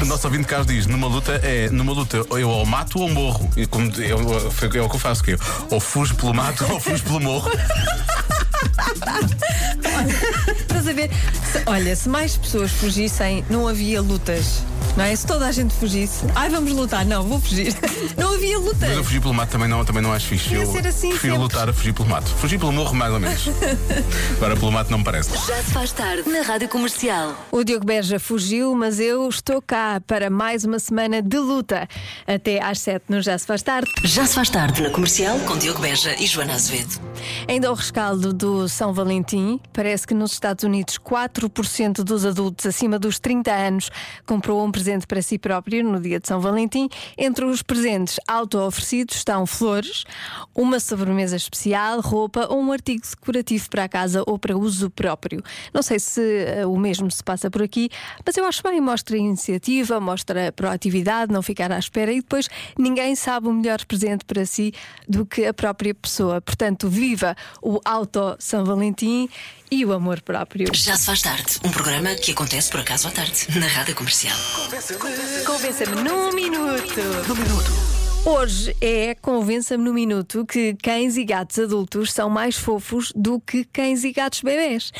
O nosso ouvinte Carlos diz: numa luta, é, numa luta eu ou mato ou morro. E como eu, é o que eu faço, que eu, ou fujo pelo mato ou fujo pelo morro. Estás a ver? Se- olha, se mais pessoas fugissem, não havia lutas. Não é? Se toda a gente fugisse, ai vamos lutar, não, vou fugir. Não havia Mas eu lutas. fugir pelo mato também não, também não acho fixe. Eu ser assim prefiro sempre. lutar a fugir pelo mato. Fugir pelo morro, mais ou menos. Agora pelo mato não me parece. Já se faz tarde na Rádio Comercial. O Diogo Beja fugiu, mas eu estou cá para mais uma semana de luta. Até às sete no Já Se Faz Tarde. Já se faz tarde na Comercial com Diogo Beja e Joana Azevedo. Ainda ao rescaldo do São Valentim, parece que nos Estados Unidos 4% dos adultos acima dos 30 anos comprou um presente para si próprio no dia de São Valentim. Entre os presentes auto-oferecidos estão flores, uma sobremesa especial, roupa ou um artigo decorativo para a casa ou para uso próprio. Não sei se eh, o mesmo se passa por aqui, mas eu acho bem, mostra iniciativa, mostra proatividade, não ficar à espera e depois ninguém sabe o melhor presente para si do que a própria pessoa. Portanto, viva o auto São Valentim e o amor próprio. Já se faz tarde. Um programa que acontece por acaso à tarde na Rádio Comercial. Convença-me num minuto. Hoje é Convença-me no Minuto que cães e gatos adultos são mais fofos do que cães e gatos bebés.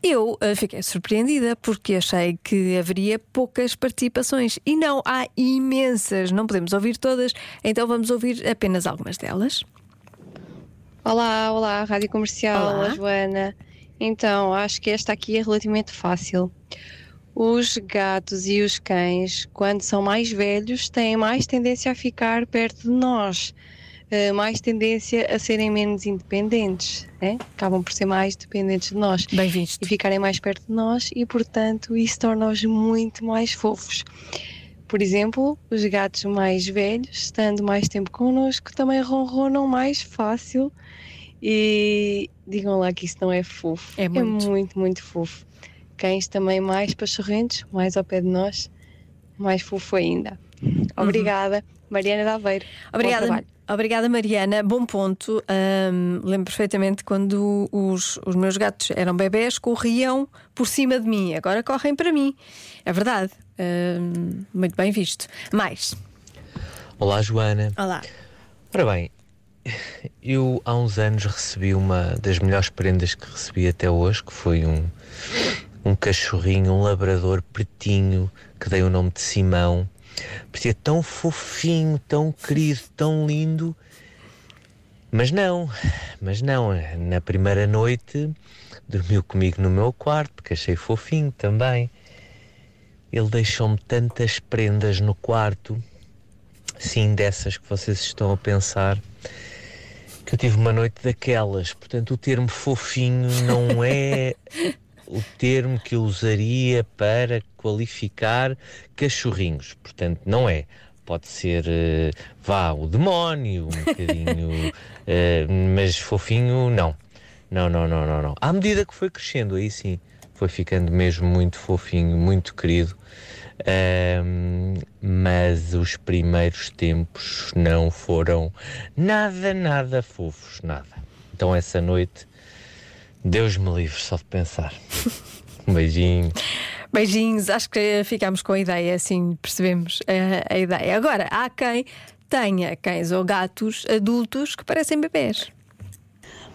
Eu eh, fiquei surpreendida porque achei que haveria poucas participações e não há imensas. Não podemos ouvir todas, então vamos ouvir apenas algumas delas. Olá, olá, Rádio Comercial, Olá. olá. Joana. Então, acho que esta aqui é relativamente fácil. Os gatos e os cães, quando são mais velhos, têm mais tendência a ficar perto de nós, eh, mais tendência a serem menos independentes, né? acabam por ser mais dependentes de nós Bem visto. e ficarem mais perto de nós e, portanto, isso torna-os muito mais fofos. Por exemplo, os gatos mais velhos, estando mais tempo connosco, também ronronam mais fácil e digam lá que isso não é fofo. É muito. muito, muito fofo. Cães também mais pachorrentos, mais ao pé de nós, mais fofo ainda. Obrigada, Mariana de Aveiro. Uhum. Obrigada, obrigada Mariana. Bom ponto. Ahm, lembro perfeitamente quando os, os meus gatos eram bebés, corriam por cima de mim. Agora correm para mim. É verdade. Ahm, muito bem visto. Mais. Olá, Joana. Olá. Ora bem, eu há uns anos recebi uma das melhores prendas que recebi até hoje, que foi um, um cachorrinho, um labrador pretinho, que dei o nome de Simão. Parecia tão fofinho, tão querido, tão lindo. Mas não, mas não. Na primeira noite dormiu comigo no meu quarto, porque achei fofinho também. Ele deixou-me tantas prendas no quarto sim dessas que vocês estão a pensar que eu tive uma noite daquelas. Portanto o termo fofinho não é o termo que eu usaria para qualificar cachorrinhos. Portanto não é. Pode ser eh, vá o demónio um bocadinho eh, mas fofinho não. Não não não não não. À medida que foi crescendo aí sim foi ficando mesmo muito fofinho muito querido Ahm, mas os primeiros tempos não foram nada, nada fofos, nada. Então essa noite, Deus me livre só de pensar. Um beijinho. Beijinhos. Acho que ficámos com a ideia, assim percebemos a, a ideia. Agora, há quem tenha cães ou gatos adultos que parecem bebés.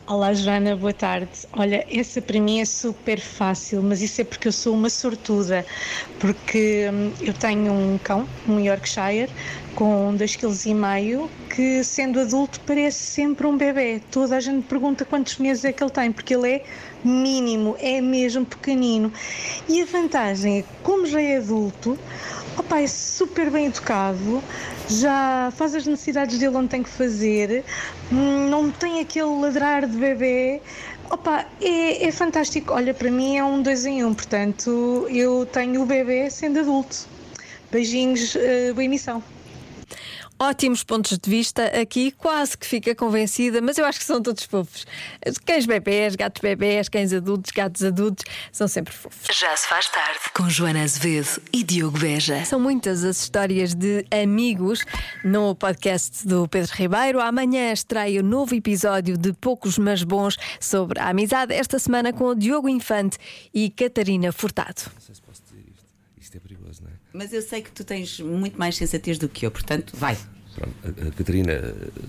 Olá, Joana, boa tarde. Olha, essa para mim é super fácil, mas isso é porque eu sou uma sortuda, porque hum, eu tenho um cão, um Yorkshire, com 2,5 kg, que sendo adulto parece sempre um bebê. Toda a gente pergunta quantos meses é que ele tem, porque ele é mínimo, é mesmo pequenino. E a vantagem é que, como já é adulto, opa, é super bem educado, já faz as necessidades dele onde tem que fazer, hum, não tem aquele ladrar de bebê. Opa, é, é fantástico. Olha, para mim é um dois em um, portanto, eu tenho o bebê sendo adulto. Beijinhos, eh, boa emissão. Ótimos pontos de vista aqui, quase que fica convencida, mas eu acho que são todos fofos. Cães bebés, gatos bebés, cães adultos, gatos adultos, são sempre fofos. Já se faz tarde com Joana Azevedo e Diogo Beja. São muitas as histórias de amigos no podcast do Pedro Ribeiro. Amanhã estreia o novo episódio de Poucos Mas Bons sobre a amizade, esta semana com o Diogo Infante e Catarina Furtado. Não sei se posso dizer isto. É perigoso, não é? Mas eu sei que tu tens muito mais sensatez do que eu, portanto, vai. Pronto, a, a Catarina.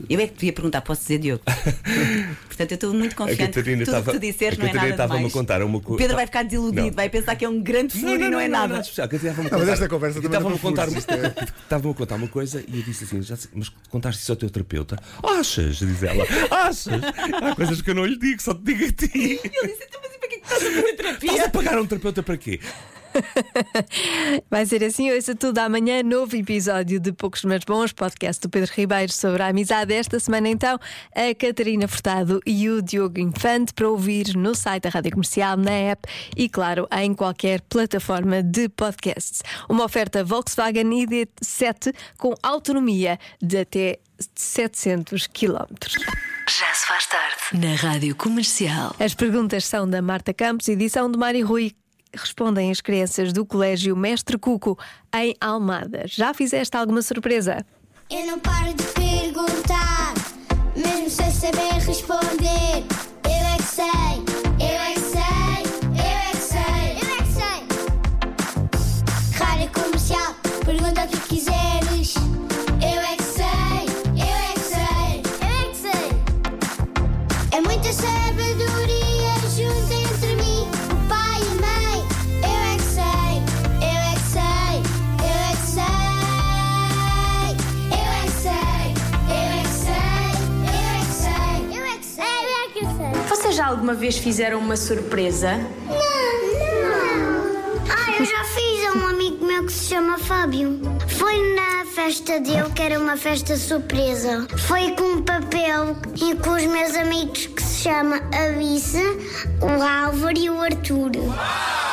Eu é que te devia perguntar, posso dizer Diogo? portanto, eu estou muito A confiante que Catarina tudo o estava. que tu disseres a não é nada estava-me a contar uma O coisa. Pedro vai ficar desiludido, Não. vai pensar que é um grande furo e não, é nada. A Catarina estava-me a Não, mas contar- esta conversa também Estava-me não a contar, estava-me a contar uma coisa e eu disse assim: já sei, mas contaste isso ao teu terapeuta? Achas? Diz ela: Achas? Há coisas que eu não lhe digo, só te digo a ti. Ele disse, então, mas e para que é que estás a fazer terapia? Estás a pagar um terapeuta para quê? Vai ser assim, ouça tudo amanhã, novo episódio de Poucos Mas Bons, podcast do Pedro Ribeiro sobre a amizade. Esta semana, então, a Catarina Furtado e o Diogo Infante para ouvir no site da Rádio Comercial, na app e, claro, em qualquer plataforma de podcasts. Uma oferta Volkswagen ID7 com autonomia de até 700 km. Já se faz tarde. Na Rádio Comercial. As perguntas são da Marta Campos, edição de Mário Rui. Respondem as crianças do Colégio Mestre Cuco em Almada. Já fizeste alguma surpresa? Eu não paro de perguntar, mesmo sem saber responder. Eu é que sei, eu é que sei, eu é que sei, eu é que sei. Rádio comercial, pergunta o que quiseres. Eu é que sei, eu é que sei, eu é que sei. É muita sabedoria Já alguma vez fizeram uma surpresa? Não, não. Ah, eu já fiz a um amigo meu que se chama Fábio. Foi na festa dele, que era uma festa surpresa. Foi com um papel e com os meus amigos que se chama Alice, o Álvaro e o Arthur.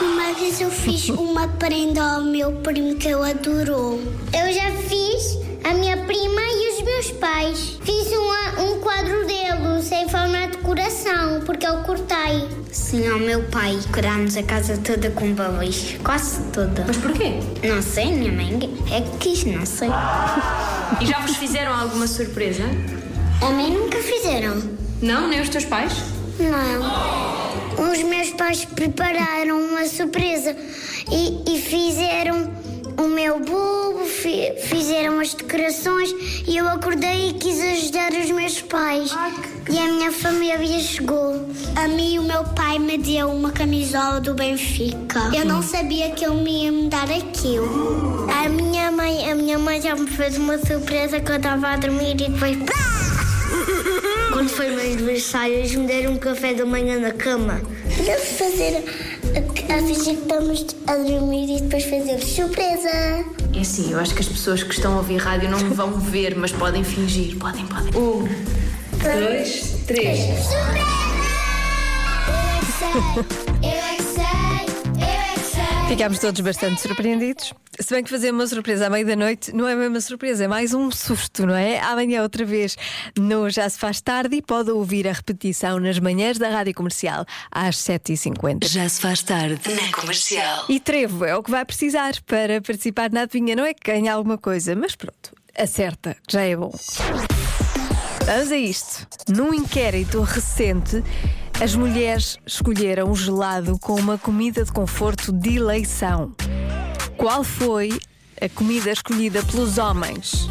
Uma vez eu fiz uma prenda ao meu primo que ele adorou. Eu já fiz a minha prima e os meus pais. Fiz uma- um quadro deles em forma de coração, porque eu cortei. Sim, ao meu pai. Curámos a casa toda com babões. Quase toda. Mas porquê? Não sei, minha mãe é que quis, não sei. E já vos fizeram alguma surpresa? A mim nunca fizeram. Não? Nem os teus pais? Não. Os meus pais prepararam uma surpresa e, e fizeram o meu bolo, fizeram as decorações e eu acordei e quis ajudar os meus pais. E a minha família chegou. A mim o meu pai me deu uma camisola do Benfica. Eu não sabia que ele me ia me dar aquilo. A minha mãe, a minha mãe já me fez uma surpresa que eu estava a dormir e depois. Quando foi o meu aniversário, eles me deram um café da manhã na cama. Podemos fazer a, a fingir que estamos a dormir e depois fazer surpresa. É assim, eu acho que as pessoas que estão a ouvir rádio não me vão ver, mas podem fingir. Podem, podem. Um, dois, três. Eu Ficámos todos bastante surpreendidos. Se bem que fazer uma surpresa à meia da noite não é mesmo uma surpresa, é mais um susto, não é? Amanhã, outra vez, no Já Se Faz Tarde e pode ouvir a repetição nas manhãs da Rádio Comercial às 7h50. Já se faz tarde. Na Comercial. E trevo é o que vai precisar para participar na adivinha. Não é que ganhe alguma coisa, mas pronto, acerta, já é bom. Vamos a isto. Num inquérito recente, as mulheres escolheram o gelado com uma comida de conforto de eleição. Qual foi a comida escolhida pelos homens?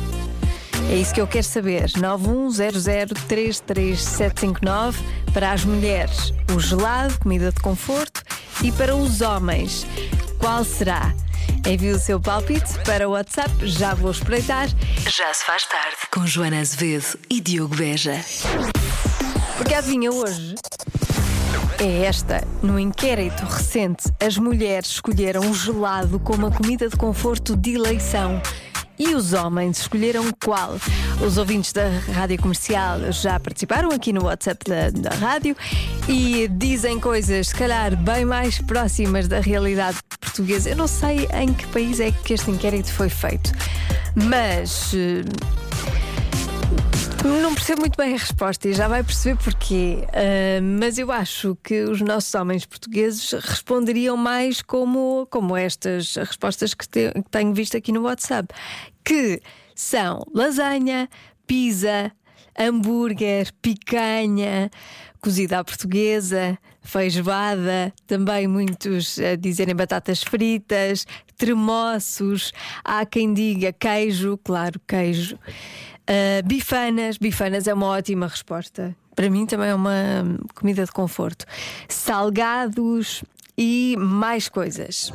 É isso que eu quero saber. 910033759 para as mulheres, o gelado, comida de conforto, e para os homens, qual será? Envie o seu palpite para o WhatsApp, já vou espreitar. Já se faz tarde. Com Joana Azevedo e Diogo Beja. Porque adivinha hoje é esta. No inquérito recente, as mulheres escolheram o gelado como a comida de conforto de eleição. E os homens escolheram qual? Os ouvintes da rádio comercial já participaram aqui no WhatsApp da, da rádio e dizem coisas, se calhar, bem mais próximas da realidade portuguesa. Eu não sei em que país é que este inquérito foi feito, mas. eh, não percebo muito bem a resposta e já vai perceber porquê. Ah, mas eu acho que os nossos homens portugueses responderiam mais como, como estas respostas que, te- que tenho visto aqui no WhatsApp: que são lasanha, pizza, hambúrguer, picanha, cozida à portuguesa, feijoada, também muitos a dizerem batatas fritas, tremoços, há quem diga queijo, claro, queijo. Uh, bifanas, bifanas é uma ótima resposta. Para mim também é uma comida de conforto. Salgados e mais coisas.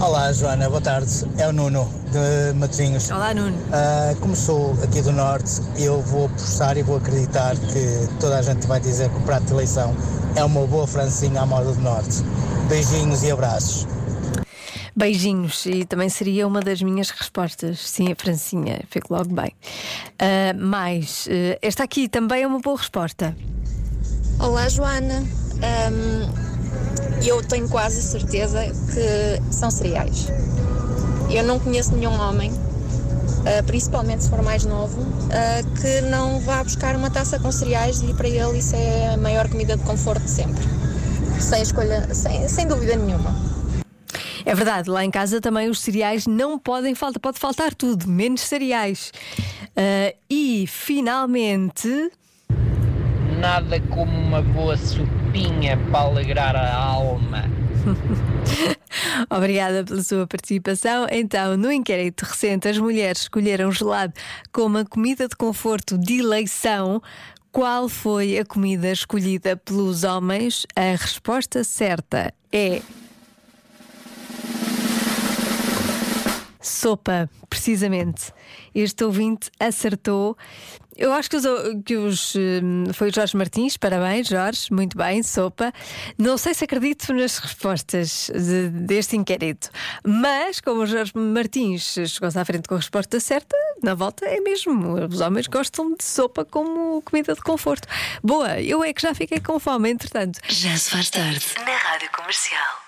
Olá, Joana, boa tarde. É o Nuno de Matosinhos. Olá, Nuno. Uh, como sou aqui do Norte, eu vou apostar e vou acreditar que toda a gente vai dizer que o prato de eleição é uma boa francinha à moda do Norte. Beijinhos e abraços. Beijinhos, e também seria uma das minhas respostas. Sim, a Francinha, fico logo bem. Uh, mais, uh, esta aqui também é uma boa resposta. Olá, Joana. Um, eu tenho quase certeza que são cereais. Eu não conheço nenhum homem, uh, principalmente se for mais novo, que não vá buscar uma taça com cereais e para ele isso é a maior comida de conforto de sempre. Sem escolha, sem, sem dúvida nenhuma. É verdade, lá em casa também os cereais não podem faltar, pode faltar tudo, menos cereais. Uh, e finalmente. Nada como uma boa sopinha para alegrar a alma. Obrigada pela sua participação. Então, no inquérito recente, as mulheres escolheram gelado como a comida de conforto de eleição. Qual foi a comida escolhida pelos homens? A resposta certa é Sopa, precisamente. Este ouvinte acertou. Eu acho que os, que os hum, foi o Jorge Martins, parabéns, Jorge, muito bem, sopa. Não sei se acredito nas respostas de, deste inquérito, mas como o Jorge Martins chegou-se à frente com a resposta certa, na volta é mesmo. Os homens gostam de sopa como comida de conforto. Boa, eu é que já fiquei com fome, entretanto. Já se faz tarde na Rádio Comercial.